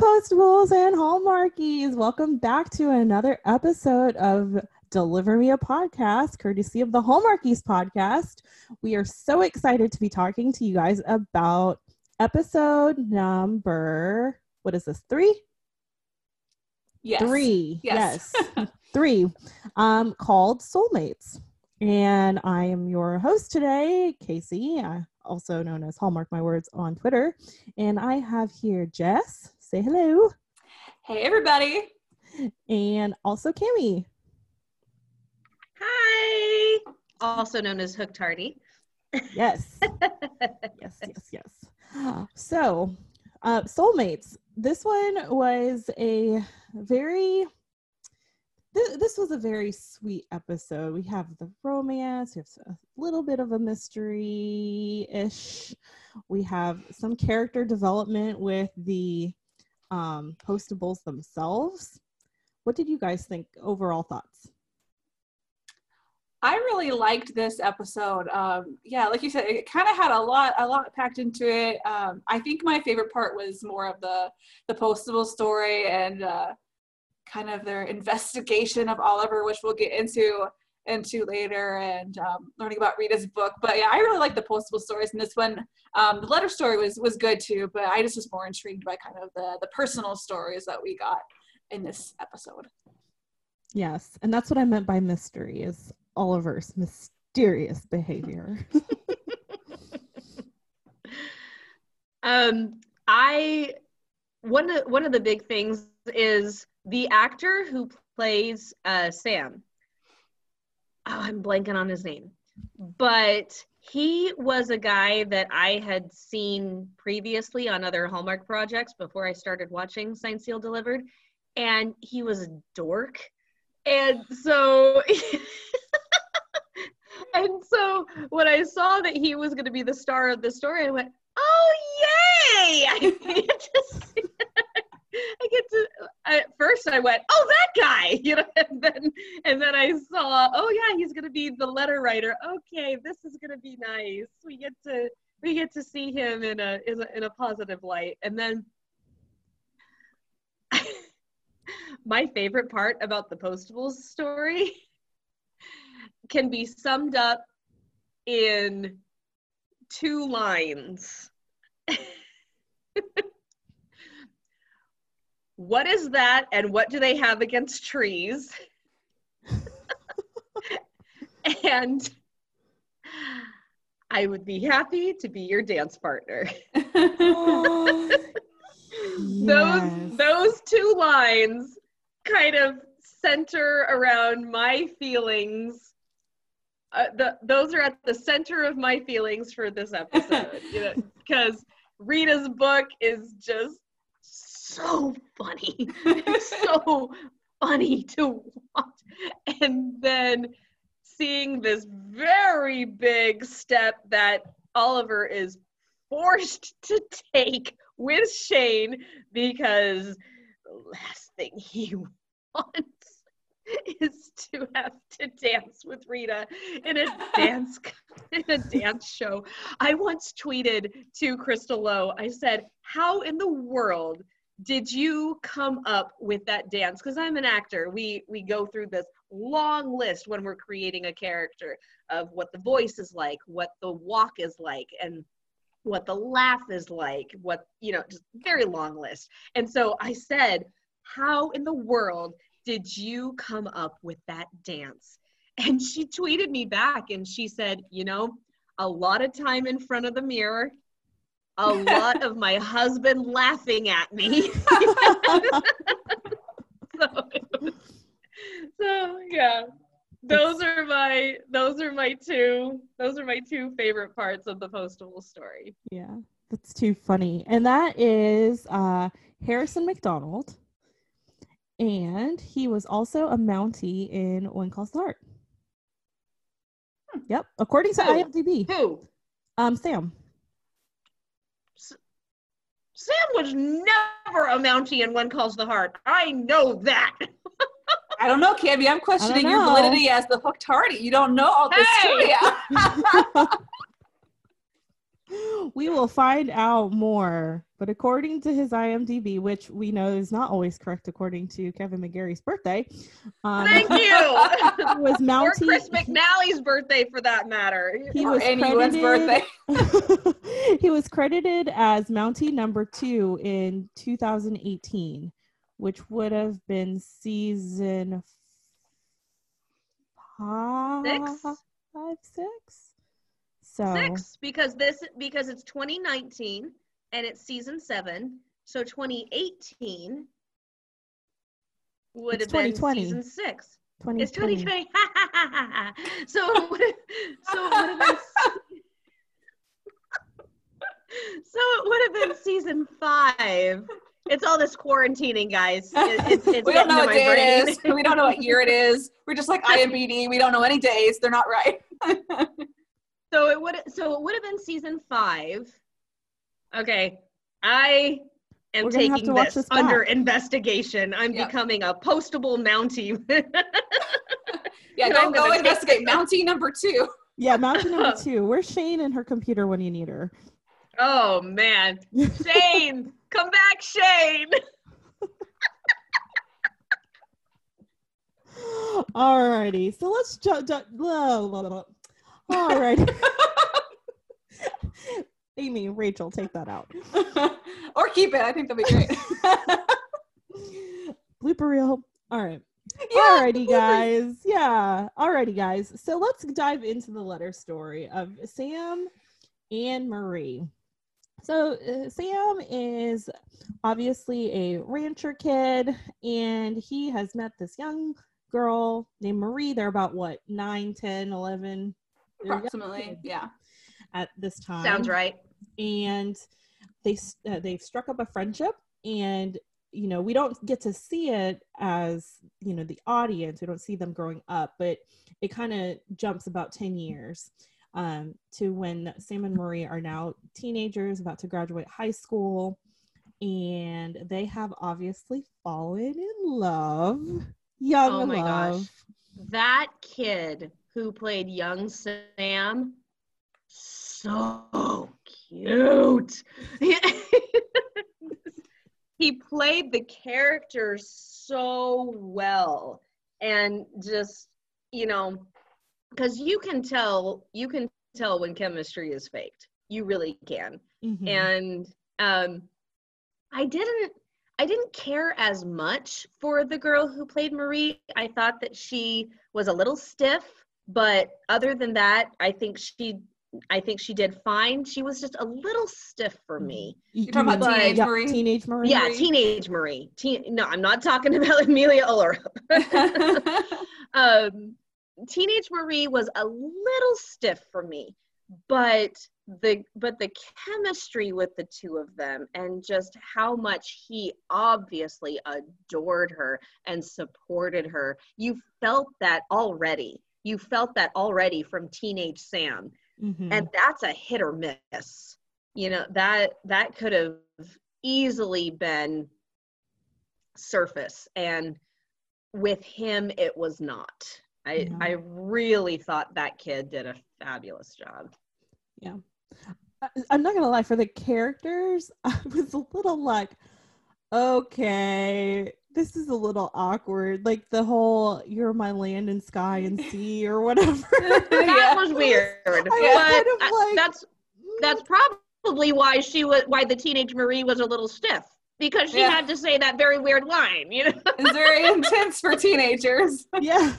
Postables and Hallmarkies! Welcome back to another episode of Deliver Me a Podcast, courtesy of the Hallmarkies podcast. We are so excited to be talking to you guys about episode number, what is this, three? Yes. Three. Yes. Yes. Three. Um, called Soulmates. And I am your host today, Casey, uh, also known as Hallmark My Words on Twitter. And I have here Jess. Say hello. Hey, everybody. And also Kimmy. Hi. Also known as Hooked Hardy. Yes. yes, yes, yes. So, uh, Soulmates. This one was a very. This was a very sweet episode. We have the romance. We have a little bit of a mystery ish. We have some character development with the um, postables themselves. What did you guys think? Overall thoughts? I really liked this episode. Um, yeah, like you said, it kind of had a lot, a lot packed into it. Um, I think my favorite part was more of the the postable story and uh, kind of their investigation of Oliver, which we'll get into into later, and um, learning about Rita's book. But yeah, I really like the postable stories, and this one, um, the letter story was was good too. But I just was more intrigued by kind of the the personal stories that we got in this episode. Yes, and that's what I meant by mystery is Oliver's mysterious behavior. um, I one of one of the big things is the actor who plays uh, Sam. Oh, I'm blanking on his name, hmm. but he was a guy that I had seen previously on other Hallmark projects before I started watching Signed Sealed Delivered, and he was a dork, and so. and so when I saw that he was going to be the star of the story, I went, "Oh yay! I get to see, I get to." At first, I went, "Oh, that guy," you know, and then and then I saw, "Oh yeah, he's to be the letter writer." Okay, this is to be nice. We get to we get to see him in a in a, in a positive light, and then. My favorite part about the Postables story can be summed up in two lines. What is that and what do they have against trees? and I would be happy to be your dance partner. Oh, Those yes. those two lines kind of center around my feelings. Uh, the, those are at the center of my feelings for this episode, you know, because Rita's book is just so funny, It's so funny to watch, and then seeing this very big step that Oliver is forced to take with Shane because the last thing he wants is to have to dance with Rita in a dance in a dance show. I once tweeted to Crystal Lowe, I said, How in the world did you come up with that dance? Because I'm an actor. We we go through this long list when we're creating a character of what the voice is like, what the walk is like, and what the laugh is like, what, you know, just very long list. And so I said, How in the world did you come up with that dance? And she tweeted me back and she said, You know, a lot of time in front of the mirror, a lot of my husband laughing at me. so, so yeah those are my those are my two those are my two favorite parts of the postable story Yeah, that's too funny. And that is uh, Harrison McDonald. And he was also a Mountie in When Calls the Heart. Yep, according to Who? IMDb. who Um, Sam. Sam was never a mountie in when calls the heart i know that I don't know, Cammy. I'm questioning your validity as the hooked hardy. You don't know all this Hey! trivia. we will find out more. But according to his IMDb, which we know is not always correct according to Kevin McGarry's birthday, um, thank you he was or chris mcnally's birthday for that matter he or was anyone's credited- birthday. he was credited as Mountie number two in 2018, which would have been season five, six five, six. So six because this because it's 2019 and it's season seven so 2018 would It's have been 2020. season six 2020. it's 2020 so it would have, so it would have been so it would have been season five it's all this quarantining guys it, it's, it's we don't know what day it is. We don't know what year it is. We're just like IMBD. We don't know any days. They're not right. So it would so it would have been season five. Okay, I am We're gonna have taking this, this under investigation. I'm Yep. becoming a postable Mountie. Yeah, I'm go, gonna go investigate Mountie number two. Yeah, Mountie number two. Where's Shane and her computer when you need her? oh man, Shane, come back, Shane. Alrighty, so let's jump. Ju- blah. Alrighty. Amy, Rachel, take that out. or keep it. I think that'd be great. Blooper reel. All right. Yeah, Alrighty, guys. Yeah. Alrighty, guys. So let's dive into the letter story of Sam and Marie. So uh, Sam is obviously a rancher kid, and he has met this young girl named Marie. They're about what, 9, 10, 11? They're young Approximately. Yeah. At this time Sounds right. and they uh, they've struck up a friendship and you know we don't get to see it as you know the audience we don't see them growing up but it kind of jumps about 10 years um, to when sam and marie are now teenagers about to graduate high school and they have obviously fallen in love young Oh my love gosh. That kid who played young Sam, so cute. he played the character so well and just, you know, because you can tell, you can tell when chemistry is faked. You really can Mhm. and um i didn't i didn't care as much for the girl who played marie i thought that she was a little stiff but other than that i think she i think she did fine she was just a little stiff for me You- You're talking about mean- teenage yeah, Marie? teenage marie yeah teenage marie Teen, no i'm not talking about amelia Ullerup. um, teenage Marie was a little stiff for me, but the but the chemistry with the two of them and just how much he obviously adored her and supported her. You felt that already. You felt that already from teenage Sam, Mhm. and that's a hit or miss. You know that that could have easily been surface and with him it was not i Yeah. i really thought that kid did a fabulous job Yeah. I'm not gonna lie, for the characters, I was a little like, okay, this is a little awkward. Like the whole "you're my land and sky and sea" or whatever. that Yeah. was weird I was but kind of I- like, that's mm. that's probably why she was why the teenage marie was a little stiff because she Yeah. had to say that very weird line you know it's very intense for teenagers. yeah.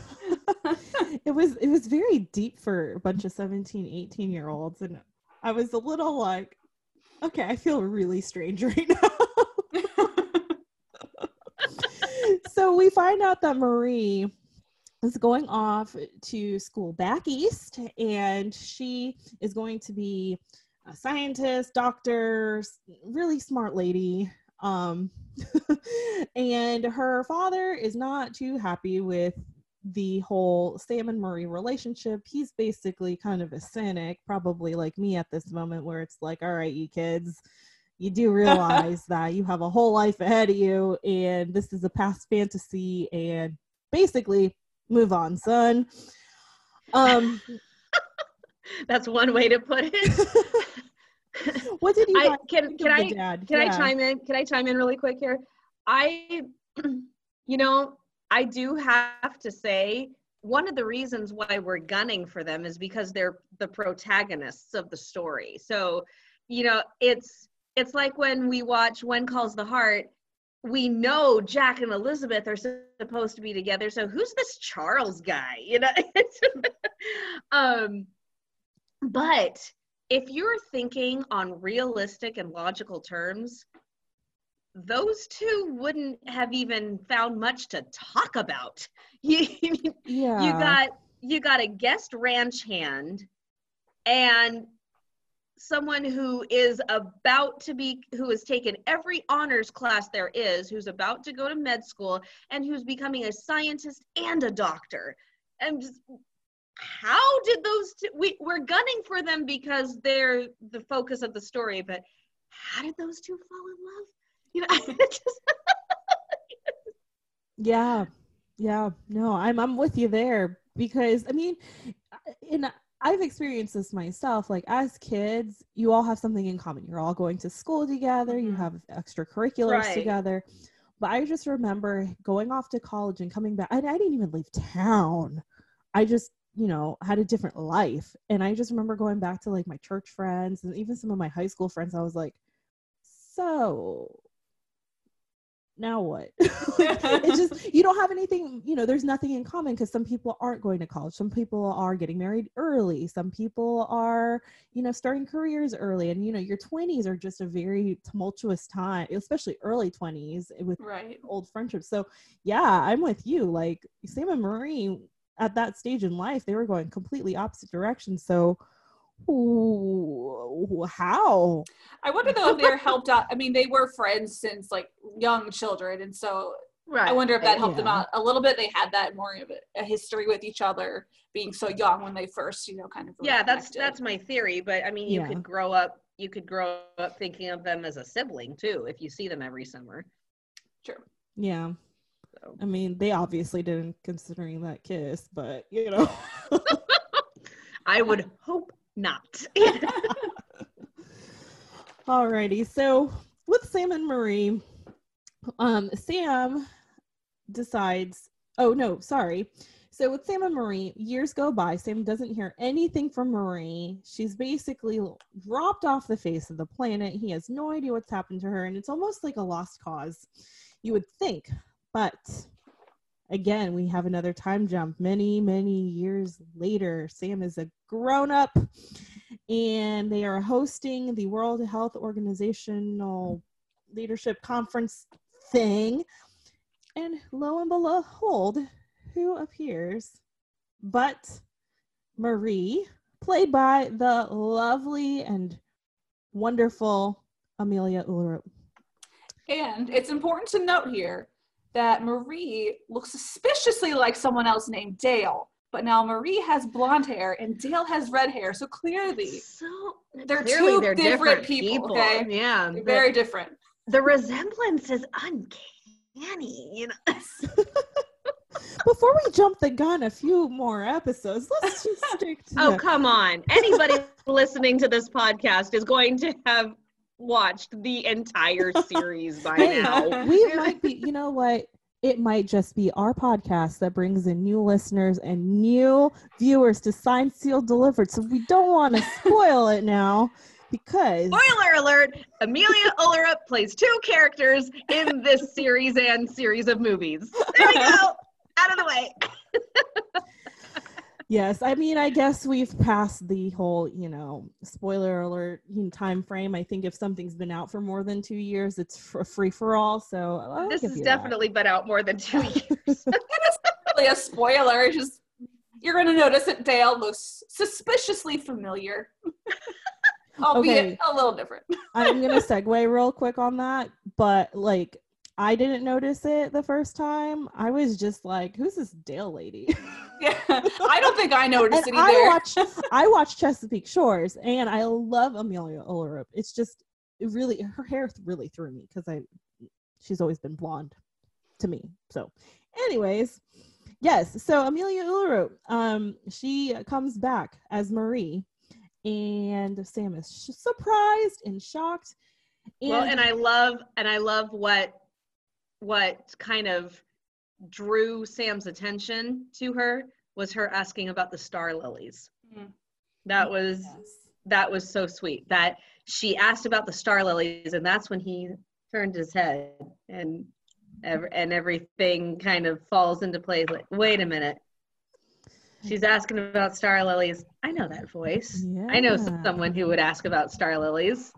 it was it was very deep for a bunch of 17, 18 year olds, and I was a little like, okay, I feel really strange right now. So we find out that Marie is going off to school back east, and she is going to be a scientist, doctor, really smart lady. Um, and her father is not too happy with the whole Sam and Marie relationship. He's basically kind of a cynic, probably like me at this moment, where it's like, all right, you kids, you do realize that you have a whole life ahead of you, and this is a past fantasy, and basically move on, son. Um, That's one way to put it. what did you I, can can I dad? can I chime in? Can I chime in really quick here? I, you know, I do have to say one of the reasons why we're gunning for them is because they're the protagonists of the story. So, you know, it's it's like when we watch When Calls the Heart. We know Jack and Elizabeth are supposed to be together. So who's this Charles guy? You know, um, but if you're thinking on realistic and logical terms, those two wouldn't have even found much to talk about. You, Yeah. you got you got a guest ranch hand and someone who is about to be who has taken every honors class there is who's about to go to med school and who's becoming a scientist and a doctor and just how did those two we, we're gunning for them because they're the focus of the story but how did those two fall in love you know just Yeah. Yeah. No, I'm I'm with you there because I mean in I've experienced this myself like as kids you all have something in common. You're all going to school together, you Mhm. have extracurriculars Right. together. But I just remember going off to college and coming back and I didn't even leave town. I just, you know, had a different life and I just remember going back to like my church friends and even some of my high school friends I was like so now what? like, it's just you don't have anything, you know, there's nothing in common because some people aren't going to college. Some people are getting married early. Some people are, you know, starting careers early. And you know, your 20s are just a very tumultuous time, especially early 20s with Right. old friendships. So yeah, I'm with you. Like Sam and Marie at that stage in life, they were going completely opposite directions. So ooh, how? I wonder though if they're helped out. I mean, they were friends since like young children, and so right I wonder if that helped them out a little bit. They had that more of a, history with each other, being so young when they first, you know, kind of. really yeah that's connected. that's my theory but i mean you Yeah. could grow up you could grow up thinking of them as a sibling too if you see them every summer true. Yeah. so I mean, they obviously didn't considering that kiss, but you know. i would hope not Alrighty, so with Sam and Marie, um, Sam decides. Oh no, sorry. So with Sam and Marie, years go by. Sam doesn't hear anything from Marie. She's basically dropped off the face of the planet. He has no idea what's happened to her, and it's almost like a lost cause. You would think, but again, we have another time jump. Many, many years later, Sam is a grown up and they are hosting the World Health Organizational Leadership Conference thing. And lo and behold, who appears but Marie, played by the lovely and wonderful Amelia Ullerup. And it's important to note here that Marie looks suspiciously like someone else named Dale. But now Marie has blonde hair and Dale has red hair. So clearly, so They're clearly two they're different people, okay? yeah the, very different. the resemblance is uncanny you know Before we jump the gun a few more episodes, let's just stick to oh the- come on anybody listening to this podcast is going to have watched the entire series by now we might be you know what it might just be our podcast that brings in new listeners and new viewers to signed sealed delivered so we don't want to spoil it now because Spoiler alert! Amelia Ullerup plays two characters in this series and series of movies. There we go. Out of the way. Yes i mean i guess we've passed the whole you know spoiler alert time frame i think if something's been out for more than two years it's f- free for all so I'll This has you that. definitely been out more than two years. It's really a spoiler. It's just you're going to notice that Dale looks suspiciously familiar, albeit Okay. a little different. I'm gonna segue real quick on that, but like I didn't notice it the first time. I was just like, "Who's this Dale lady?" Yeah, I don't think I noticed and it I either. watched I watched Chesapeake Shores, and I love Amelia Ullerup. It's just it really her hair really threw me because I she's always been blonde to me. So, anyways, yes. So Amelia Ullerup, um, she comes back as Marie, and Sam is sh- surprised and shocked. well, and I love and I love what what kind of drew Sam's attention to her was her asking about the star lilies. Mm. That was Yes. that was so sweet that she asked about the star lilies and that's when he turned his head and ev- and everything kind of falls into place. Like wait a minute. She's asking about star lilies. I know that voice. I know someone who would ask about star lilies.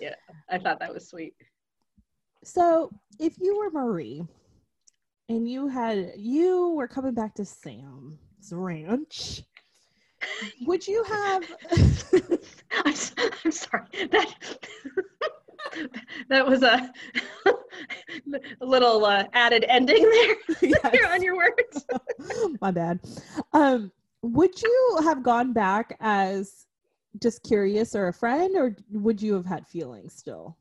Yeah i thought that was sweet So, if you were Marie and you had you were coming back to Sam's ranch, would you have I'm, I'm sorry that that was a, a little uh, added ending there Yes. on your words my bad. Um would you have gone back as just curious or a friend or would you have had feelings still?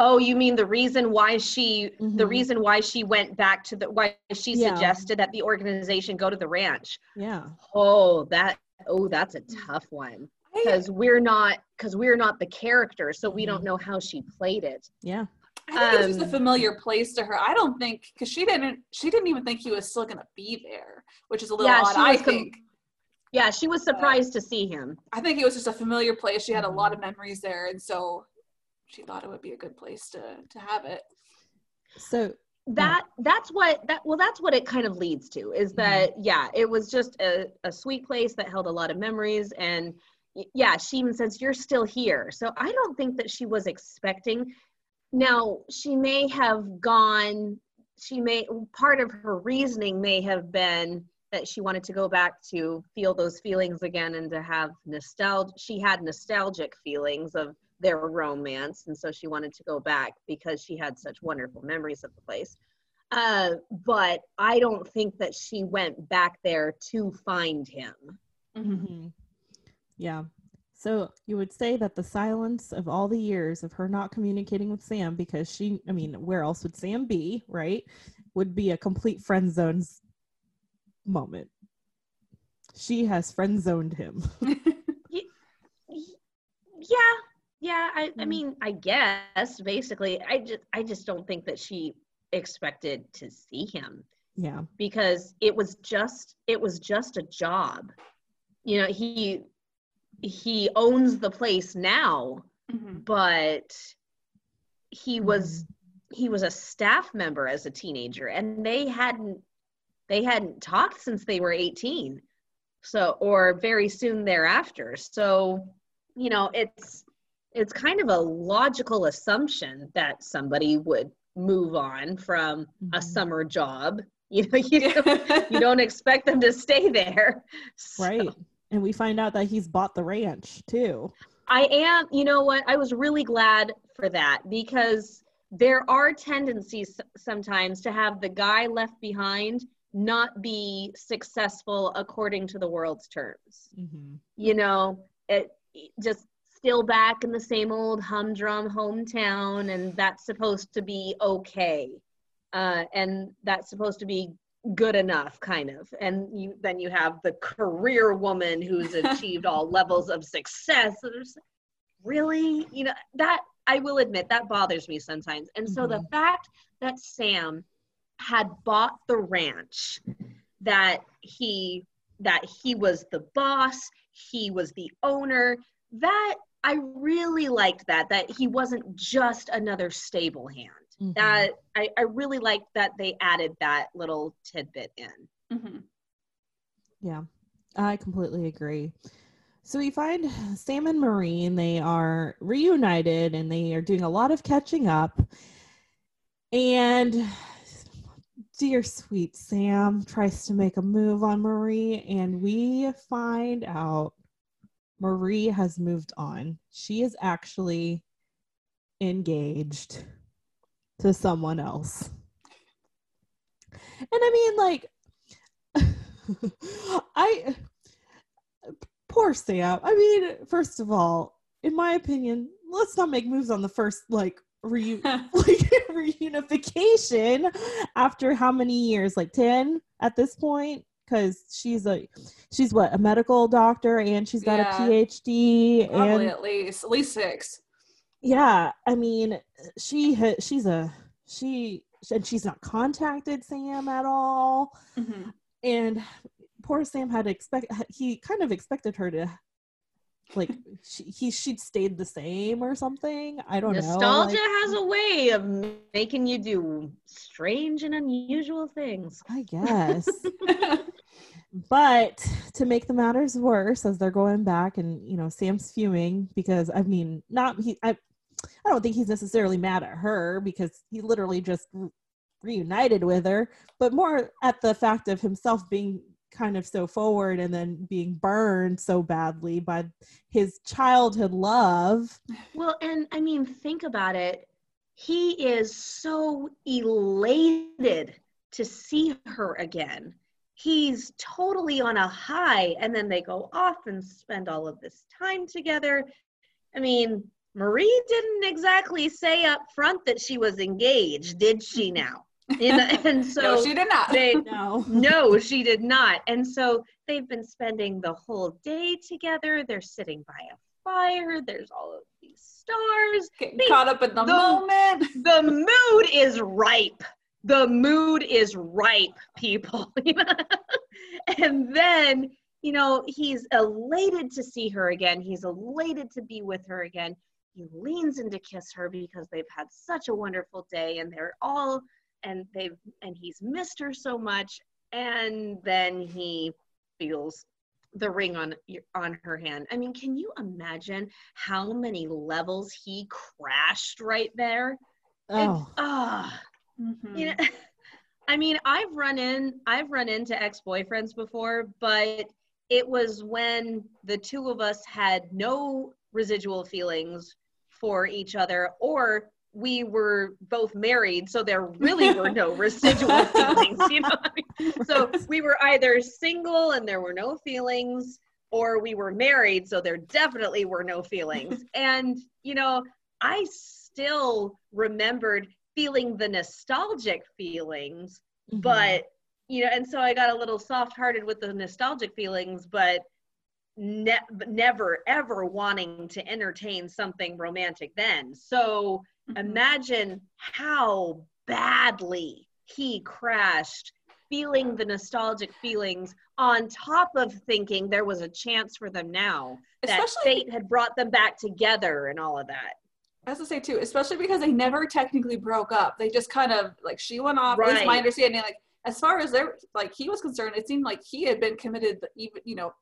Oh, you mean the reason why she the Mhm. reason why she went back to the why she Yeah. suggested that the organization go to the ranch. Yeah. Oh, that oh, that's a tough one because we're not because we're not the character, so we don't know how she played it. Yeah. I think it was just a um, familiar place to her. I don't think because she didn't she didn't even think he was still going to be there, which is a little Yeah, odd. I was com- think. Yeah, she was surprised to see him. I think it was just a familiar place. She had a Mm-hmm. lot of memories there, and so she thought it would be a good place to to have it. So That that's what that well that's what it kind of leads to is mm-hmm. that yeah, it was just a, a sweet place that held a lot of memories and yeah, she even says you're still here. So I don't think that she was expecting now she may have gone she may part of her reasoning may have been that she wanted to go back to feel those feelings again and to have nostalgia she had nostalgic feelings of their romance and so she wanted to go back because she had such wonderful memories of the place uh, but i don't think that she went back there to find him mhm. yeah. So you would say that the silence of all the years of her not communicating with Sam because she I mean, where else would Sam be, right? Would be a complete friend zones moment. She has friend zoned him. yeah yeah i, I Mm. mean i guess basically i just i just don't think that she expected to see him yeah. because it was just it was just a job you know he he owns the place now Mhm. but he was Mm-hmm. he was a staff member as a teenager and they hadn't they hadn't talked since they were 18 so or very soon thereafter so you know it's it's kind of a logical assumption that somebody would move on from a Mhm. summer job you know you don't, you don't expect them to stay there So- Right. And we find out that he's bought the ranch too. I am, you know what? I was really glad for that because there are tendencies sometimes to have the guy left behind not be successful according to the world's terms. Mm-hmm. You know, it just still back in the same old humdrum hometown, and that's supposed to be okay. Uh, and that's supposed to be good enough kind of. And you then you have the career woman who's achieved all levels of success so really you know that i will admit that bothers me sometimes. And so the fact that sam had bought the ranch that he that he was the boss he was the owner that i really liked that that he wasn't just another stable hand Mm-hmm. that I, I really liked that they added that little tidbit in Mhm. Yeah, I completely agree. So we find Sam and Marie, and they are reunited, and they are doing a lot of catching up. And dear sweet Sam tries to make a move on Marie, and we find out Marie has moved on. She is actually engaged to someone else. And I mean, like, I, poor Sam. I mean, first of all, in my opinion, let's not make moves on the first, like, reu- like reunification after how many years? Like 10 at this point? Because she's a, she's what, a medical doctor and she's got Yeah. a PhD. Probably and at least at least six. yeah i mean she ha- she's a she and she's not contacted sam at all Mhm. and poor sam had expect he kind of expected her to like she, he she'd stayed the same or something? I don't Nostalgia know like, has a mm. way of making you do strange and unusual things. i guess. But to make the matters worse as they're going back and you know sam's fuming because i mean not he i i don't think he's necessarily mad at her because he literally just reunited with her but more at the fact of himself being kind of so forward and then being burned so badly by his childhood love Well, and I mean, think about it. He is so elated to see her again. He's totally on a high, and then they go off and spend all of this time together. I mean, Marie didn't exactly say up front that she was engaged, did she mm-hmm. now? You know, and so no, she did not. they no no, she did not. And so they've been spending the whole day together. They're sitting by a fire. There's all of these stars. Getting caught up in the, The- moment. The mood is ripe. The mood is ripe, people. and then, you know, he's elated to see her again. He's elated to be with her again. He leans in to kiss her because they've had such a wonderful day and they're all and they've and he's missed her so much and then he feels the ring on on her hand. I mean, can you imagine how many levels he crashed right there? oh Ah, Mhm. you know, I mean, I've run in, I've run into ex-boyfriends before, but it was when the two of us had no residual feelings for each other, or we were both married, so there really were no residual feelings. You know, I mean? so we were either single and there were no feelings, or we were married, so there definitely were no feelings. and you know, I still remembered feeling the nostalgic feelings, Mhm. but you know, and so I got a little soft-hearted with the nostalgic feelings, but ne- never ever wanting to entertain something romantic then. So Mhm. imagine how badly he crashed feeling the nostalgic feelings on top of thinking there was a chance for them now that Especially- fate had brought them back together and all of that I was to say too, especially because they never technically broke up. They just kind of like she went off. At least my understanding, like as far as they're like he was concerned, it seemed like he had been committed even you know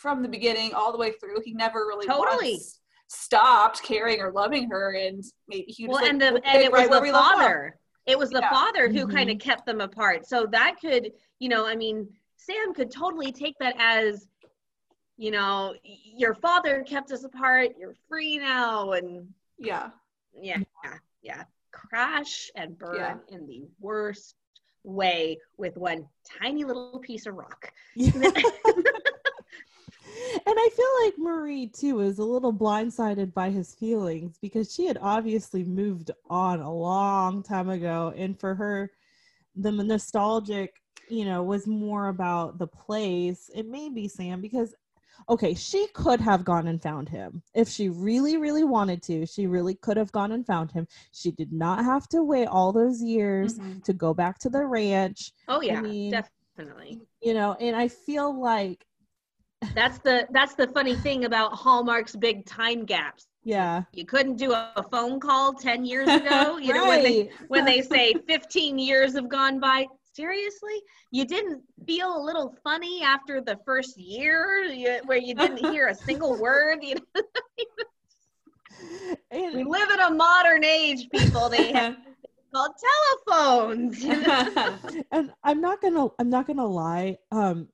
from the beginning all the way through. He never really Totally. once stopped caring or loving her, and maybe he was well like, and the we'll and it was right where the we left off. father it was the Yeah. father who Mhm. kind of kept them apart so that could you know i mean sam could totally take that as you know your father kept us apart you're free now and Yeah, yeah yeah yeah crash and burn Yeah. in the worst way with one tiny little piece of rock Yeah. and I feel like Marie too was a little blindsided by his feelings because she had obviously moved on a long time ago, and for her, the nostalgic, you know, was more about the place. It may be Sam because, okay, she could have gone and found him if she really, really wanted to. She really could have gone and found him. She did not have to wait all those years Mhm. to go back to the ranch, oh yeah mean- definitely you know. And I feel like, that's the that's the funny thing about hallmark's big time gaps yeah. you couldn't do a phone call 10 years ago you know when they when they say 15 years have gone by seriously you didn't feel a little funny after the first year you, where you didn't hear a single word you know, And- we live in a modern age people they have called telephones. and I'm not gonna I'm not gonna lie. Um,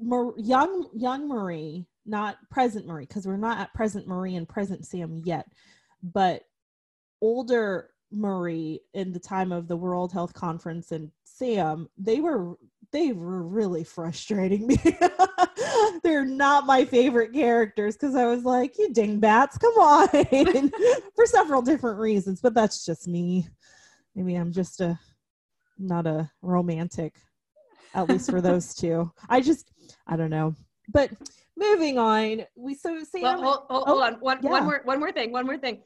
Mar- young young Marie, not present Marie, because we're not at present Marie and present Sam yet, but older Marie in the time of the World Health Conference and Sam, they were they were really frustrating me. They're not my favorite characters because I was like, you dingbats, come on, for several different reasons. But that's just me. Maybe I'm just a not a romantic, at least for those two. I just I don't know. But moving on, we so Sam. well, hold, hold, oh, hold on. One, yeah. one more, one more thing. One more thing.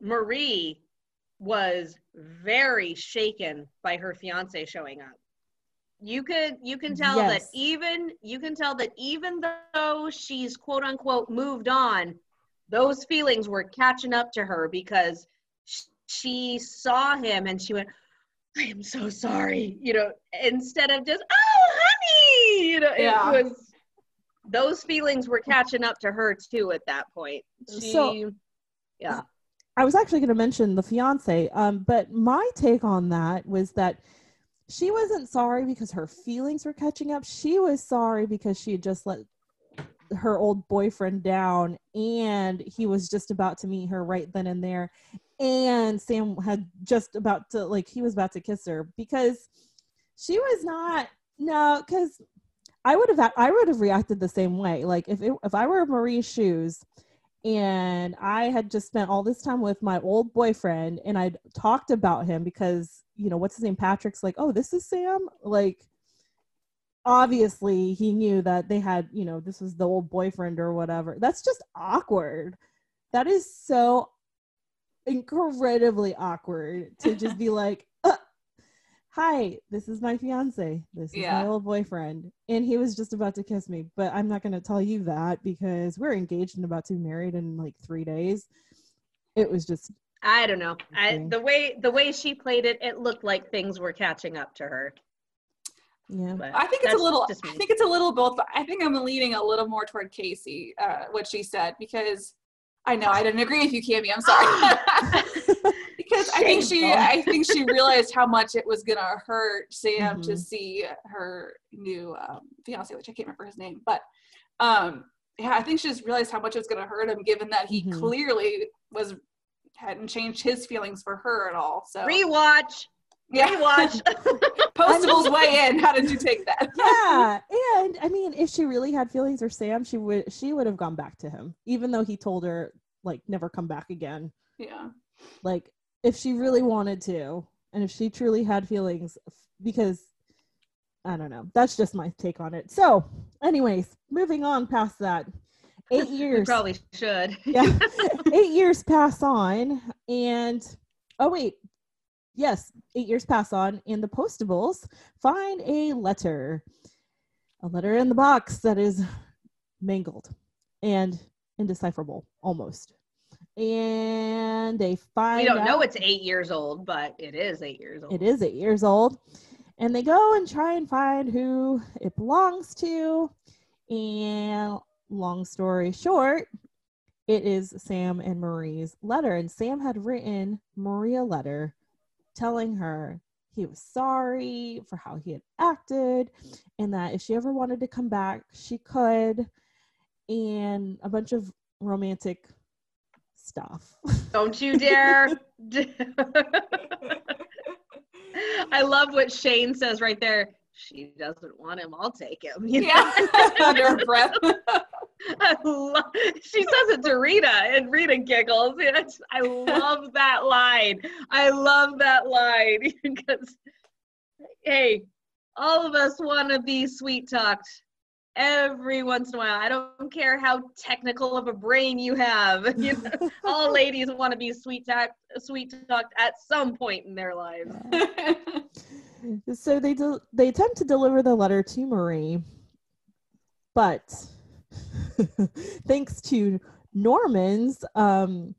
Marie was very shaken by her fiance showing up. You could you can tell that even you can tell that even though she's quote unquote moved on, those feelings were catching up to her because she saw him and she went, "I am so sorry," you know, instead of just "Oh, honey," you know, Yeah. it was those feelings were catching up to her too at that point. She, So- yeah. I was actually going to mention the fiance, um, but my take on that was that she wasn't sorry because her feelings were catching up. She was sorry because she had just let her old boyfriend down and he was just about to meet her right then and there. And Sam had just about to, like, he was about to kiss her because she was not, no, because I would have, I would have reacted the same way. Like, if, it, if I were Marie's shoes, and I had just spent all this time with my old boyfriend and I'd talked about him because, you know, what's his name? Patrick's like, oh, this is Sam. Like, obviously he knew that they had, you know, this was the old boyfriend or whatever. That's just awkward. That is so incredibly awkward to just be like, uh, hi, this is my fiance. This is Yeah. my old boyfriend. And he was just about to kiss me, but I'm not going to tell you that because we're engaged and about to be married in like three days. It was just, I don't know. I, the way the way she played it, it looked like things were catching up to her. yeah. But I think it's a little. I think it's a little both. I think I'm leaning a little more toward Casey, uh, what she said, because I know I didn't agree with you, Cami. I'm sorry. because I think she, I think she realized how much it was gonna hurt Sam to Mhm. see her new um, fiance, which I can't remember his name, but um, yeah, I think she just realized how much it was gonna hurt him, given that he Mhm. clearly was hadn't changed his feelings for her at all. So Rewatch, yeah, rewatch. Postable's way in. How did you take that? yeah and i mean if she really had feelings for sam she would she would have gone back to him even though he told her like never come back again Yeah. like if she really wanted to and if she truly had feelings because i don't know that's just my take on it so anyways moving on past that eight we years probably should. yeah eight years pass on and oh wait yes eight years pass on and the postables find a letter a letter in the box that is mangled and indecipherable almost and they find We don't know it's eight years old, but it is eight years old. it is eight years old. And they go and try and find who it belongs to. And long story short, it is Sam and Marie's letter. And Sam had written Marie a letter telling her he was sorry for how he had acted and that if she ever wanted to come back, she could. And a bunch of romantic stuff. Don't you dare. I love what Shane says right there. She doesn't want him. I'll take him. You know? Yeah. Under her breath. Love, she says it to Rita, and Rita giggles. It's, I love that line. I love that line because, hey, all of us want to be sweet talked every once in a while. I don't care how technical of a brain you have. You know, all ladies want to be sweet talked, sweet talked at some point in their lives. So they do, they attempt to deliver the letter to Marie, but thanks to Norman's um,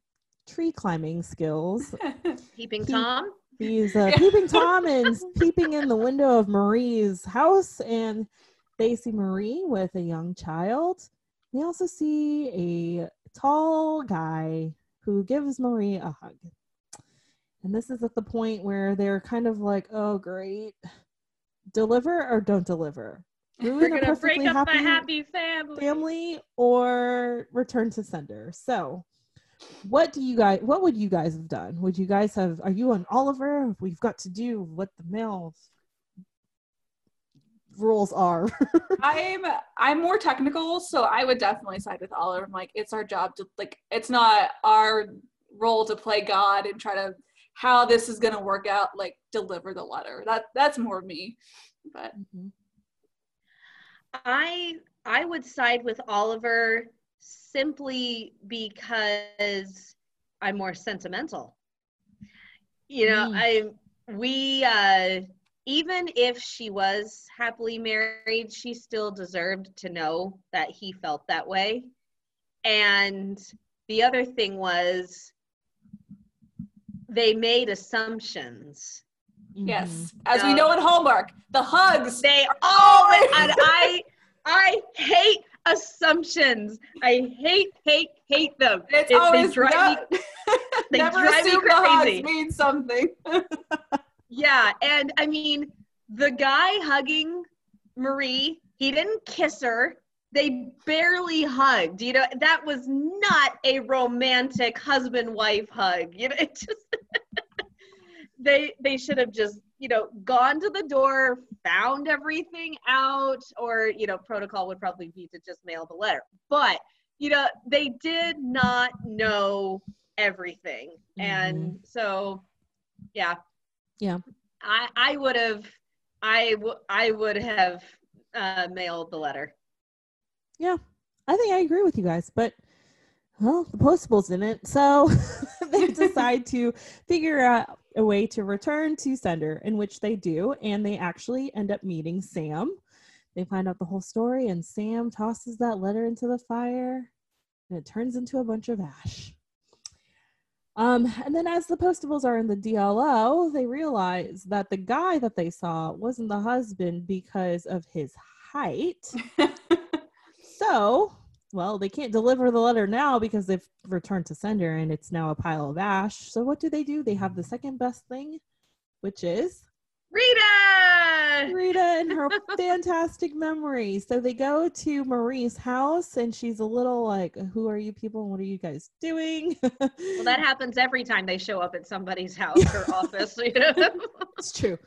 tree climbing skills, Peeping He- Tom. he's uh, peeping Tom and peeping in the window of Marie's house, and they see Marie with a young child. They also see a tall guy who gives Marie a hug. And this is at the point where they're kind of like, oh, great. Deliver or don't deliver? We're gonna break up a happy happy family. family or return to sender. So, what do you guys? What would you guys have done? Would you guys have? Are you on Oliver? We've got to do what the male rules are. I'm I'm more technical, so I would definitely side with Oliver. I'm like, it's our job to like it's not our role to play God and try to how this is gonna work out, like deliver the letter. That that's more me. But Mhm. I I would side with Oliver simply because I'm more sentimental. You know, Mm. I we uh even if she was happily married, she still deserved to know that he felt that way. And the other thing was they made assumptions. yes, Mhm. as we know in Hallmark, the hugs. They all and I I hate assumptions. I hate hate hate them. It's It- they always drive not, me- they never drive me assume the hugs crazy. means something. Yeah, and I mean the guy hugging Marie, he didn't kiss her. They barely hugged. You know, that was not a romantic husband wife hug. You know, it just they they should have just, you know, gone to the door, found everything out or, you know, protocol would probably be to just mail the letter. But, you know, they did not know everything. And so yeah. Yeah. I I would have I w- I would have uh, mailed the letter. I think I agree with you guys, but well, the postables didn't, so they decide to figure out a way to return to sender, in which they do, and they actually end up meeting Sam. They find out the whole story, and Sam tosses that letter into the fire, and it turns into a bunch of ash. Um, and then as the postables are in the DLO, they realize that the guy that they saw wasn't the husband because of his height. So, well, they can't deliver the letter now because they've returned to sender and it's now a pile of ash. So, what do they do? They have the mm. second best thing, which is Rita. Rita and her fantastic memory. So, they go to Marie's house and she's a little like, Who are you people? and What are you guys doing? Well, that happens every time they show up at somebody's house or office. You know? it's true.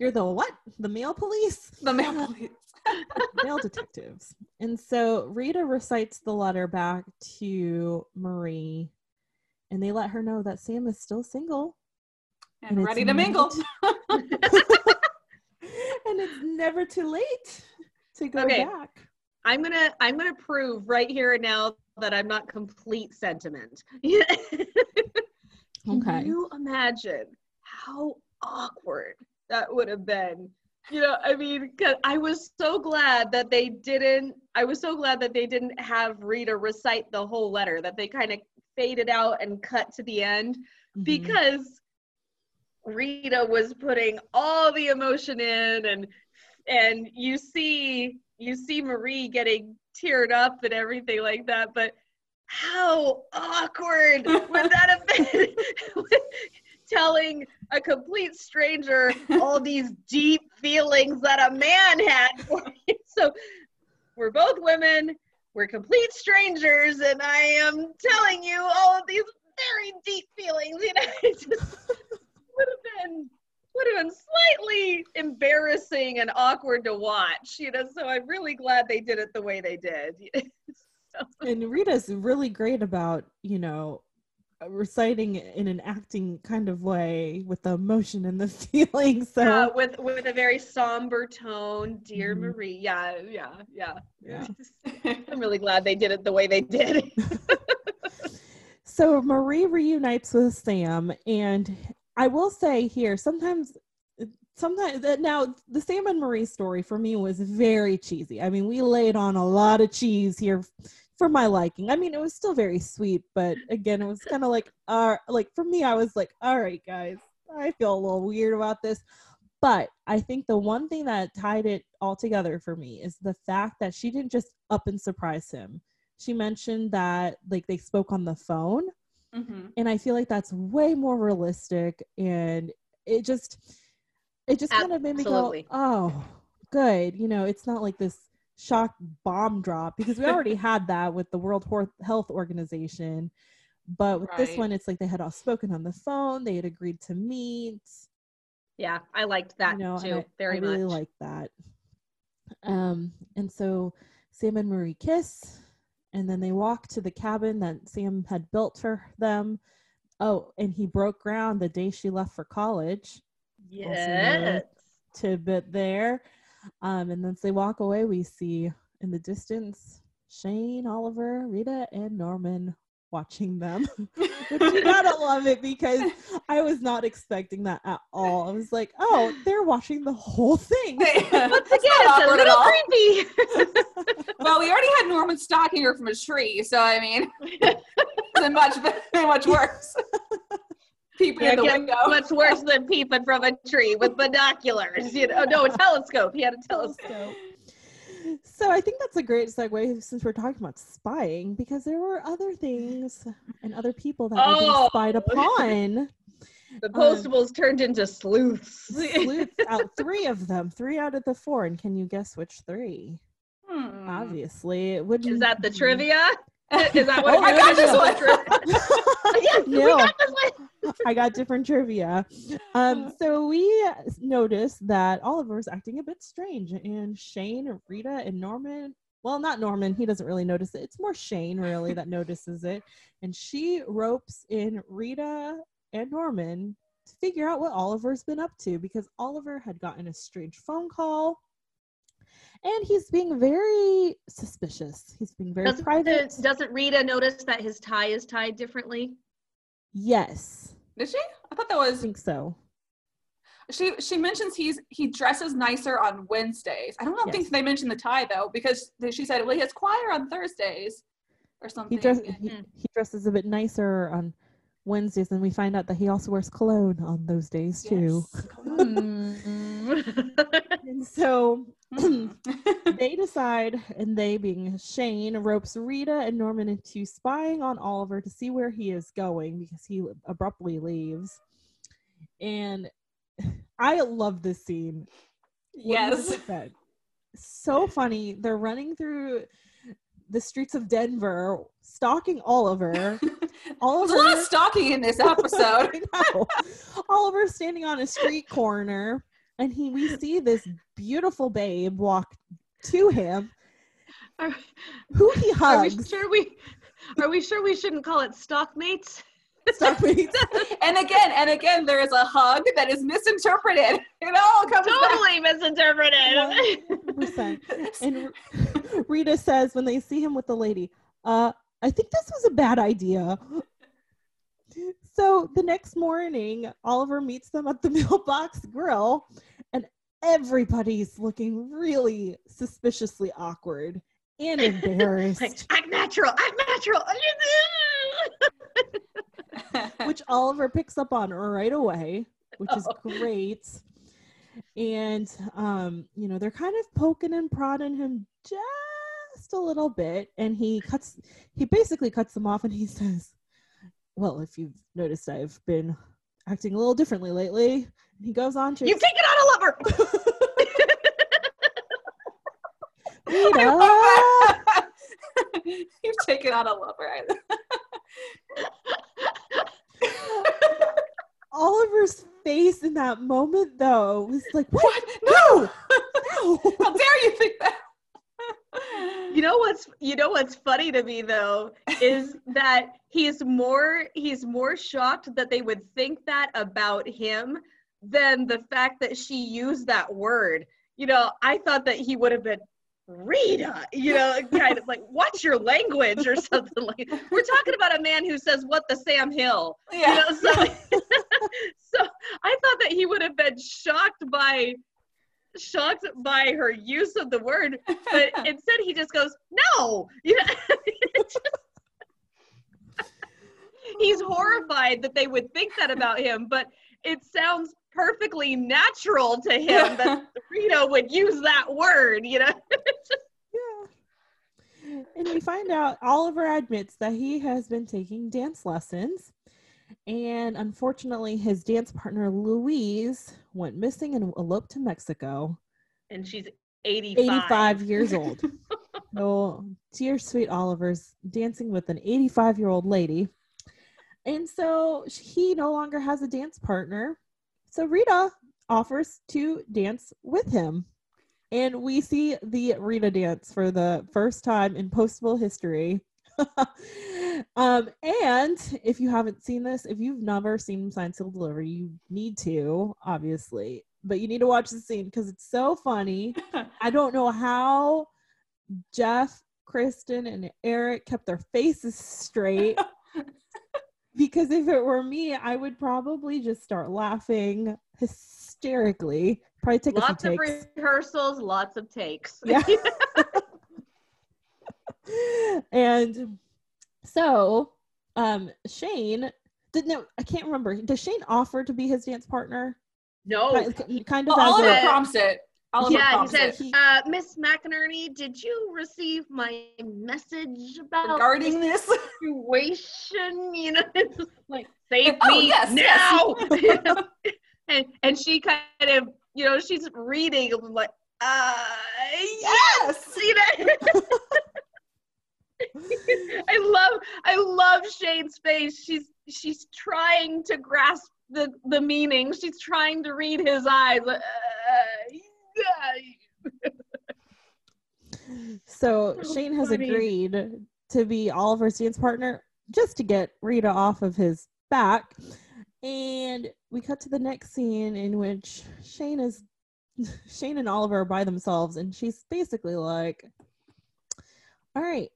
You're the what? The mail police? the mail police. Male detectives. And so Rita recites the letter back to Marie, and they let her know that Sam is still single And it's ready to mingle. and it's never too late to go Okay. back. I'm gonna I'm gonna prove right here and now that I'm not complete sentiment. Can Okay. you imagine how awkward that would have been? You know, I mean, I was so glad that they didn't. I was so glad that they didn't have Rita recite the whole letter. That they kind of faded out and cut to the end Mhm. because Rita was putting all the emotion in and and you see you see Marie getting teared up and everything like that but how awkward would that have been telling a complete stranger all these deep feelings that a man had for you so we're both women we're complete strangers and I am telling you all of these very deep feelings you know it just would have been would have been slightly embarrassing and awkward to watch you know so i'm really glad they did it the way they did. And Rita's really great about, you know, reciting in an acting kind of way with the emotion and the feeling. So, uh, with with a very somber tone dear Mhm. marie yeah yeah yeah yeah. i'm really glad they did it the way they did So Marie reunites with Sam, and I will say here, sometimes, sometimes that now the Sam and Marie story for me was very cheesy. I mean, we laid on a lot of cheese here for my liking. I mean, it was still very sweet, but again, it was kind of like, uh, like for me, I was like, all right, guys, I feel a little weird about this. But I think the one thing that tied it all together for me is the fact that she didn't just up and surprise him she mentioned that like they spoke on the phone Mhm. and i feel like that's way more realistic and it just it just kind of made me go oh good you know it's not like this shock bomb drop because we already had that with the world health organization but with this one it's like they had all spoken on the phone they had agreed to meet Yeah, I liked that you know, too I, very I really much. like that. Um, and so Sam and Marie kiss, and then they walk to the cabin that Sam had built for them. Oh, and he broke ground the day she left for college. yes. Tidbit there. Um, and then as they walk away, we see in the distance Shane, Oliver, Rita, and Norman watching them. Which you gotta love it because I was not expecting that at all. I was like, oh, they're watching the whole thing. Once again, it's a little creepy. well, we already had Norman stalking her from a tree, so I mean, it's much much worse. Peeping Yeah, in the get window. What's worse than peeping from a tree with binoculars? You know, no, a telescope. He had a telescope. telescope. So I think that's a great segue since we're talking about spying because there were other things and other people that were being Oh. spied upon. The postables turned into sleuths. Sleuths out three of them, three out of the four, and can you guess which three? Hmm. Obviously, it wouldn't. Is that the trivia? Is that what Oh, I got this one. yes, No. got this one. I got different trivia. Um, so we noticed that Oliver's acting a bit strange, and Shane, Rita, and Norman. Well, not Norman. He doesn't really notice it. It's more Shane really that notices it, and she ropes in Rita and Norman to figure out what Oliver's been up to because Oliver had gotten a strange phone call. And he's being very suspicious. He's being very Doesn't, private. doesn't Rita notice that his tie is tied differently? yes, Did she? I thought that was. I think so. she. She mentions he's he dresses nicer on Wednesdays. I don't know, Yes. think they mentioned the tie though because they- she said well he has choir on Thursdays or something. He, dress, And- he, he dresses a bit nicer on Wednesdays, and we find out that he also wears cologne on those days too. Yes. And so. They decide, and they being Shane, ropes Rita and Norman into spying on Oliver to see where he is going because he abruptly leaves. And I love this scene. yes. So funny. They're running through the streets of Denver, stalking Oliver. There's Oliver a lot of stalking in this episode. Oliver standing on a street corner, and he we see this beautiful babe walk to him, Are, who he hugs are we sure we are we sure we shouldn't call it stockmates? stockmates and again, and again, there is a hug that is misinterpreted. It all comes Totally misinterpreted. 100%. And Rita says when they see him with the lady, uh, I think this was a bad idea. So the next morning, Oliver meets them at the Mailbox Grill, and everybody's looking really suspiciously awkward and embarrassed. like, act natural, act natural. which Oliver picks up on right away, which is Oh. great. And um, you know, they're kind of poking and prodding him just a little bit, and he cuts he basically cuts them off and he says, Well, if you've noticed I've been acting a little differently lately. He goes on to You've taken on a lover. You've taken on a lover. Oliver's face in that moment though was like, What? What? No! No! How dare you think that? You know what's you know what's funny to me though is that he's more he's more shocked that they would think that about him than the fact that she used that word. You know, I thought that he would have been Rita, uh, you know, kind of like watch your language or something like. We're talking about a man who says what the Sam Hill, Yeah. you know, so so I thought that he would have been shocked by shocked by her use of the word but instead he just goes no you know just- he's horrified that they would think that about him but it sounds perfectly natural to him that Rita would use that word you know Yeah. and we find out Oliver admits that he has been taking dance lessons. And unfortunately, his dance partner Louise went missing and eloped to Mexico. And she's 85. 85 years old. so, dear sweet Oliver's dancing with an 85 year old lady. And so he no longer has a dance partner. So Rita offers to dance with him. And we see the Rita dance for the first time in postable history. um, and if you haven't seen this, if you've never seen Signed Sealed Delivered, you need to, obviously. But you need to watch the scene because it's so funny. I don't know how Geoff, Kristin, and Eric kept their faces straight. because if it were me, I would probably just start laughing hysterically. Probably take lots a few of takes. rehearsals, lots of takes. Yeah. and so um Shane didn't know I can't remember. Does Shane offer to be his dance partner? no. Kind- Kind of Well, as Oliver a, a- prompts it. Oliver yeah, he says, it. uh, Miss McInerney, did you receive my message about Regarding this, situation? You know, it's like save Oh, me yes, now. yes. and and she kind of, you know, she's reading like, uh, yes. see that? I love I love Shane's face. She's she's trying to grasp the the meaning. She's trying to read his eyes. Uh, yeah. so Shane has funny. agreed to be Oliver's dance partner just to get Rita off of his back. And we cut to the next scene in which Shane is Shane and Oliver are by themselves and she's basically like All right,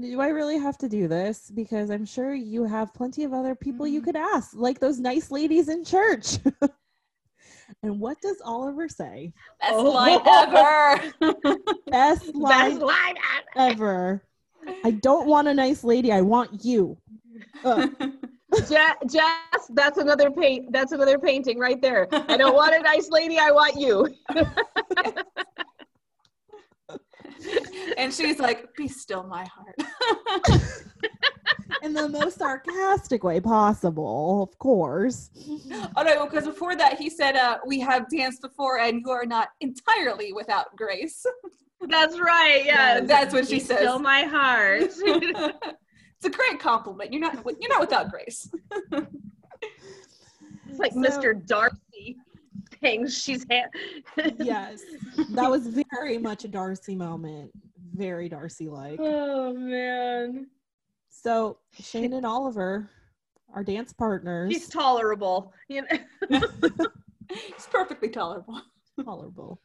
do I really have to do this? Because I'm sure you have plenty of other people you Mhm. could ask, like those nice ladies in church. and what does Oliver say? Best Oh. line ever. Best line Best line ever. I don't want a nice lady. I want you. Uh, Ja- Jess, that's another paint. That's another painting right there. I don't want a nice lady. I want you. and she's like, "Be still, my heart." in the most sarcastic way possible, of course. oh no, because before that he said, uh, "We have danced before, and you are not entirely without grace." That's right. Yeah, That's what she Be says. Still my heart. it's a great compliment. You're not you're not without grace. It's like So- Mr. Darcy things she's had. Yes, that was very much a Darcy moment. Very Darcy like. Oh man. So Shane and Oliver our dance partners. He's tolerable. You know. He's perfectly tolerable. tolerable.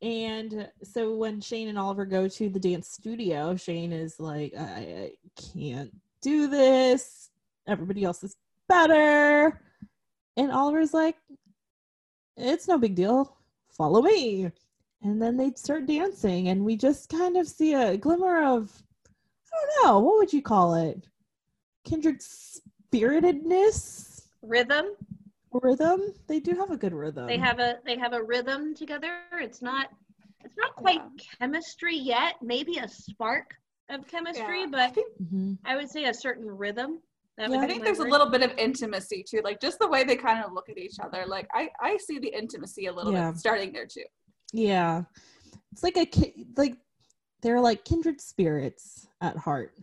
And so when Shane and Oliver go to the dance studio, Shane is like, I, I can't do this. Everybody else is better. And Oliver's like, it's no big deal. Follow me. And then they'd start dancing, and we just kind of see a glimmer of, I don't know, what would you call it? Kindred spiritedness? Rhythm. Rhythm? They do have a good rhythm. They have a they have a rhythm together. It's not it's not quite chemistry yet. Maybe a spark of chemistry, Yeah. but Mhm. I would say a certain rhythm. That Yeah. I think my there's a little bit of intimacy too, like just the way they kind of look at each other. Like I, I see the intimacy a little Yeah. bit starting there too. Yeah. It's like a ki- like they're like kindred spirits at heart.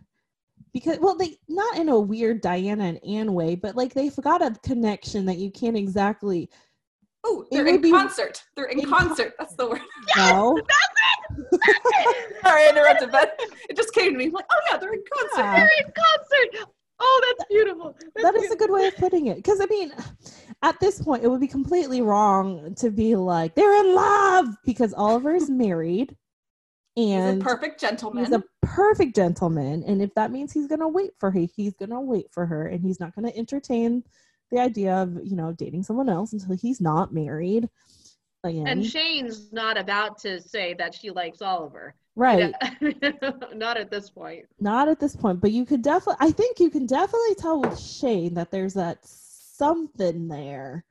Because well they not in a weird Diana and Anne way, but like they've got a connection that you can't exactly Oh, they're would in be- concert. They're in in con- concert. That's the word. know. Sorry, I interrupted, but it just came to me. like, oh yeah, they're in concert. Yeah. They're in concert. Oh, that's beautiful. That's That is a good way of putting it. Because I mean, at this point, it would be completely wrong to be like they're in love because Oliver's married, He's a and perfect gentleman. he's a perfect gentleman. And if that means he's gonna wait for her, he's gonna wait for her, and he's not gonna entertain the idea of you know dating someone else until he's not married. Again, And Shane's not about to say that she likes Oliver. Right? not at this point. Not at this point, but you could definitely. I think you can definitely tell with Shane that there's that something there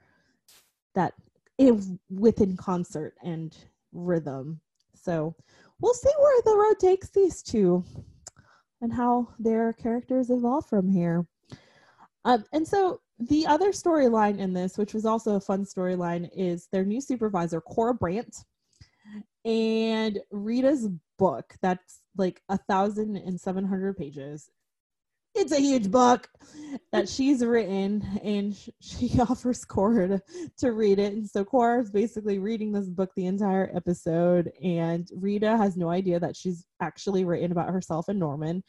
that is within concert and rhythm. So we'll see where the road takes these two and how their characters evolve from here. Um, and so the other storyline in this, which was also a fun storyline, is their new supervisor, Cora Brandt, and Rita's book that's like a thousand and seven hundred pages. It's a huge book that she's written, and sh- she offers Cora to, to read it. And so Cora is basically reading this book the entire episode, and Rita has no idea that she's actually written about herself and Norman,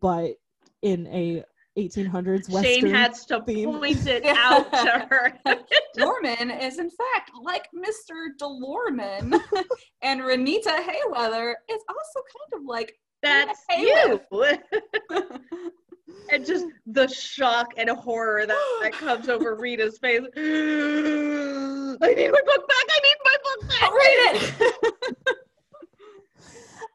but in a 1800s Western. Shane has to theme. point it out to her. Norman is in fact like Mr. DeLorman, and Renita Hayweather is also kind of like That's you. and just the shock and horror that, that comes over Rita's face. I need my book back. I need my book back. I'll read it.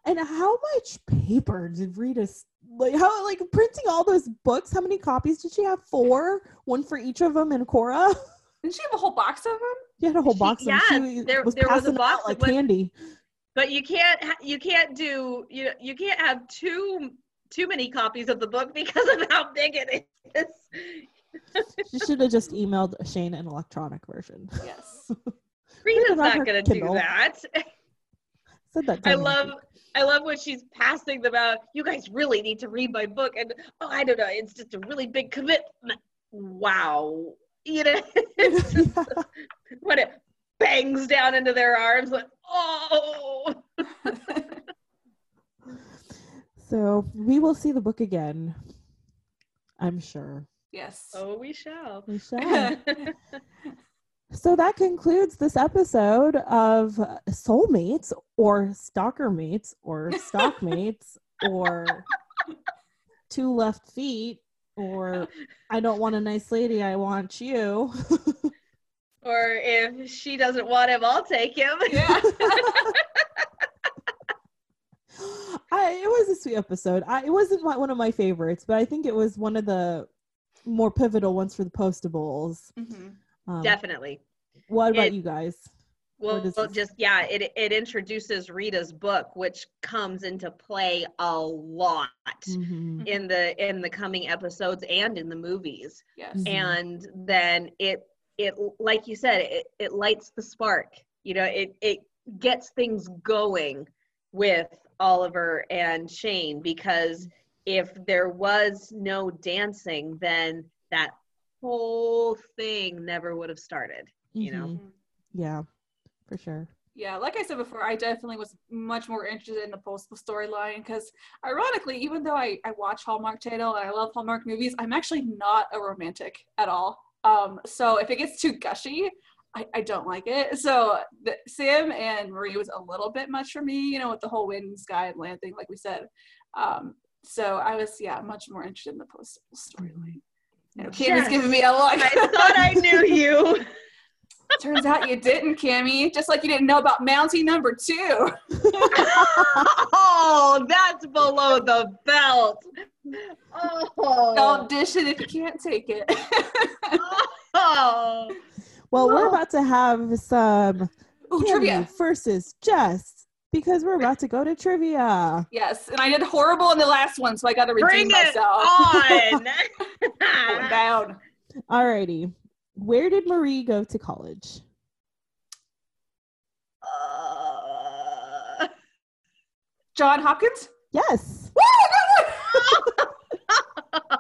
And how much paper did Rita s- like? How like printing all those books? How many copies did she have? Four, one for each of them. And Cora, Didn't she have a whole box of them? she had a whole She- box. of them. yeah, there- was there was a box like was- candy. But you can't you can't do you you can't have too too many copies of the book because of how big it is. She should have just emailed Shane an electronic version. Yes. Rita's not gonna do that. Said that. I time. love I love when she's passing them out. You guys really need to read my book, and oh, I don't know, it's just a really big commitment. Wow, you know, it's just, when it bangs down into their arms, like oh, So we will see the book again. I'm sure. yes. oh, we shall. We shall. So that concludes this episode of Soulmates or Stalker Mates or Stockmates or Two Left Feet or I don't want a nice lady, I want you. Or if she doesn't want him, I'll take him. yeah. I, it was a sweet episode. I, it wasn't my, one of my favorites, but I think it was one of the more pivotal ones for the postables. Mhm. Um, Definitely. What about It- you guys? Well, well, just yeah, it it introduces Rita's book, which comes into play a lot Mhm. in the in the coming episodes and in the movies. Yes. Mhm. And then it it like you said, it, it lights the spark. You know, it it gets things going with Oliver and Shane because if there was no dancing, then that whole thing never would have started. You know. Mhm. Yeah, for sure. Yeah, like I said before, I definitely was much more interested in the postal storyline because, ironically, even though I, I watch Hallmark Channel and I love Hallmark movies, I'm actually not a romantic at all. Um, so if it gets too gushy, I, I don't like it. So the, Sam and Marie was a little bit much for me, you know, with the whole wind, sky, and land thing, like we said. Um, so I was, yeah, much more interested in the postal storyline. You know, Kami's Yes. giving me a look. I thought I knew you. Turns out you didn't, Kami. Just like you didn't know about Mountie number two. oh, that's below the belt. Oh. Don't dish it if you can't take it. oh. Well, we're Oh. about to have some Ooh, Kami trivia. versus Jess because we're about to go to trivia. Yes, and I did horrible in the last one, so I got to redeem Bring it myself. on. Going down. Alrighty. Where did Marie go to college? Uh, John Hopkins. Yes.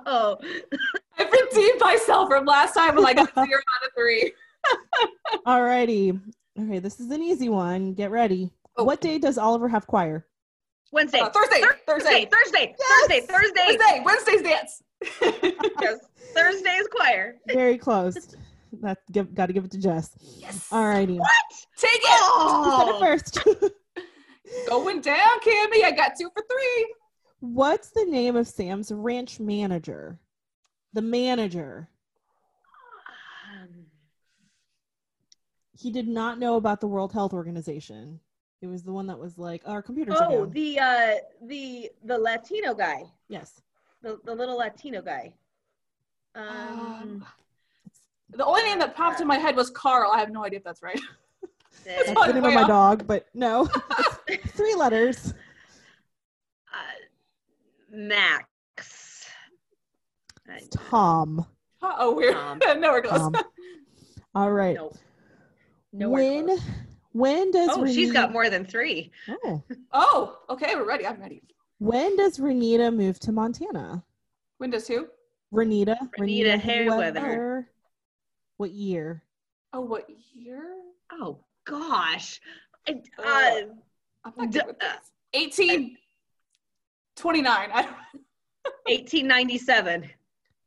oh. I redeemed myself from last time when I got zero out of three. Alrighty. Okay, this is an easy one. Get ready. Oh. What day does Oliver have choir? Wednesday. Uh, Thursday. Thursday. Thursday. Thursday. Yes. Thursday. Thursday. Thursday. Wednesday's dance. Yes. Thursday's choir. Very close. That's give, got to give it to Jess. yes. Alrighty. What? Take it. Oh. said it first? Going down, Kami. I got two for three. What's the name of Sam's ranch manager? The manager. Um, He did not know about the World Health Organization. It was the one that was like, our computers Oh, down. the uh, the the Latino guy, yes. the the little Latino guy. Um, Um, the only name that popped in my head was Carl. I have no idea if that's right. That's the name of my Well- dog, but no. three letters. Uh, Max. I- Tom. Oh, weird. Um, Nowhere close. Tom. All right. Nope. Nowhere when close. When does Oh, she's Renita- got more than three. Oh. Oh, okay, we're ready. I'm ready. When does Renita move to Montana? When does who? Renita. Renita Hayweather. What year? Oh, what year? Oh gosh. I- Uh, Uh, I'm not D- good with this. 18. 29. 1897.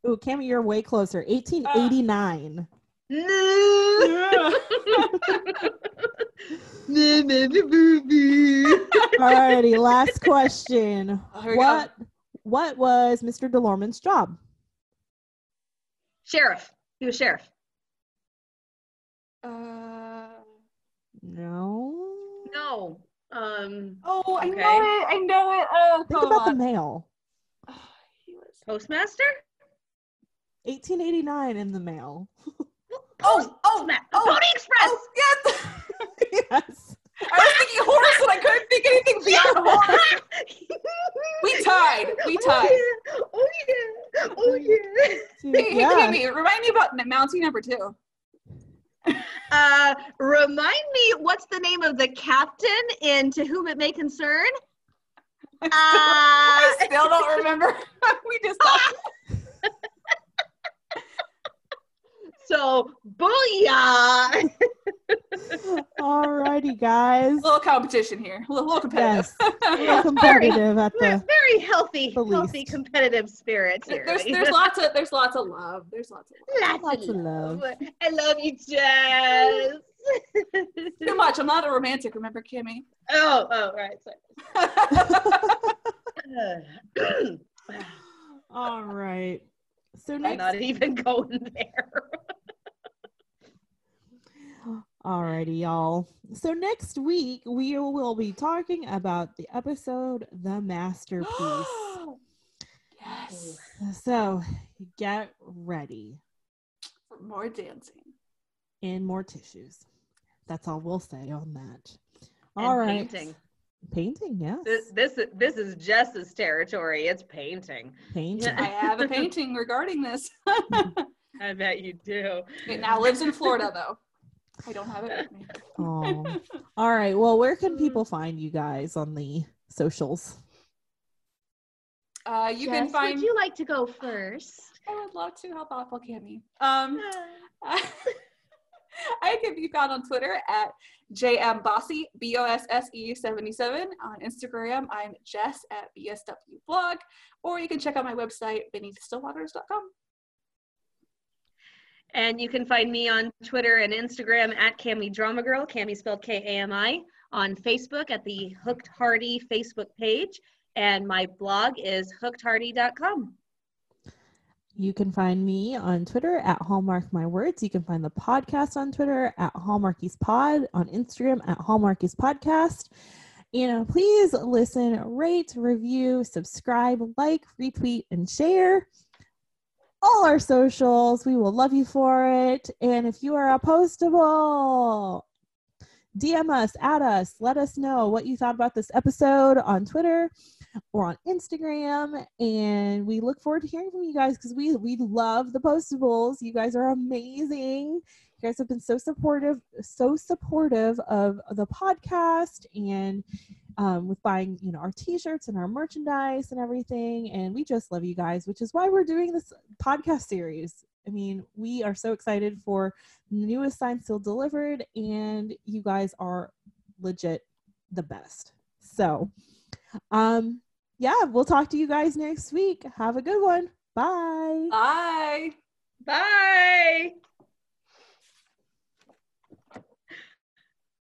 Ooh, Kami, you're way closer. 1889. No. Alrighty, last question. Oh, here we go. What what was Mr. DeLorme's job? sheriff. He was sheriff. Uh, No. No. Um, oh, I Okay. know it. I know it. Oh, Think come about the on. mail. he was. postmaster. 1889 in the mail. Oh, oh, Ma- oh, Pony Express. oh, yes. yes. I was thinking horse and I couldn't think anything beyond horse. We tied. We tied. Oh yeah. Oh yeah. Two- Hey, hey, yeah. Tammy, remind me about Mountie number two. Uh, remind me, what's the name of the captain in To Whom It May Concern? Uh, I still don't remember. we just talked. So, booyah! Alrighty, guys. A little competition here. A little, little competitive. Yes. A little competitive at Very, the very healthy, the healthy competitive spirits here. there's there's lots of there's lots of love. There's lots of love. lots, Lots of of love. love. I love you, Jess. Too much. I'm not a romantic. Remember, Kimmy? oh, oh, right. Sorry. All right. So I'm not even going there. Alrighty, y'all. So next week we will be talking about the episode The Masterpiece. yes. so get ready For more dancing. and more tissues. That's all we'll say on that. And All right. painting. Painting, yes. This, this this is Jess's territory. It's painting. Painting. I have a painting regarding this. I bet you do. it now lives in Florida, though. I don't have it with me. Oh. All right. Well, where can people find you guys on the socials? Uh, you can find. Would you like to go first? I would love to. How thoughtful, Kimmy. Um, I can be found on Twitter at jmbossy, B-O-S-S-E 77. On Instagram, I'm Jess at BSW blog, or you can check out my website, beneathstillwaters.com. And you can find me on Twitter and Instagram at Kami Drama Girl, Kami spelled K-A-M-I, on Facebook at the Hooked Hardy Facebook page, and my blog is hookedhardy.com. You can find me on Twitter at Hallmark My Words. You can find the podcast on Twitter at Hallmarkies Pod, on Instagram at Hallmarkies Podcast. You uh, know, please listen, rate, review, subscribe, like, retweet, and share all our socials. We will love you for it. And if you are a postable, DM us, add us, let us know what you thought about this episode on Twitter or on Instagram. And we look forward to hearing from you guys because we we love the postables. You guys are amazing. You guys have been so supportive, so supportive of the podcast and um, with buying, you know, our t-shirts and our merchandise and everything. And we just love you guys, which is why we're doing this podcast series. I mean, we are so excited for the newest signed sealed delivered, and you guys are legit the best. So, um, yeah, we'll talk to you guys next week. Have a good one. Bye. Bye. Bye!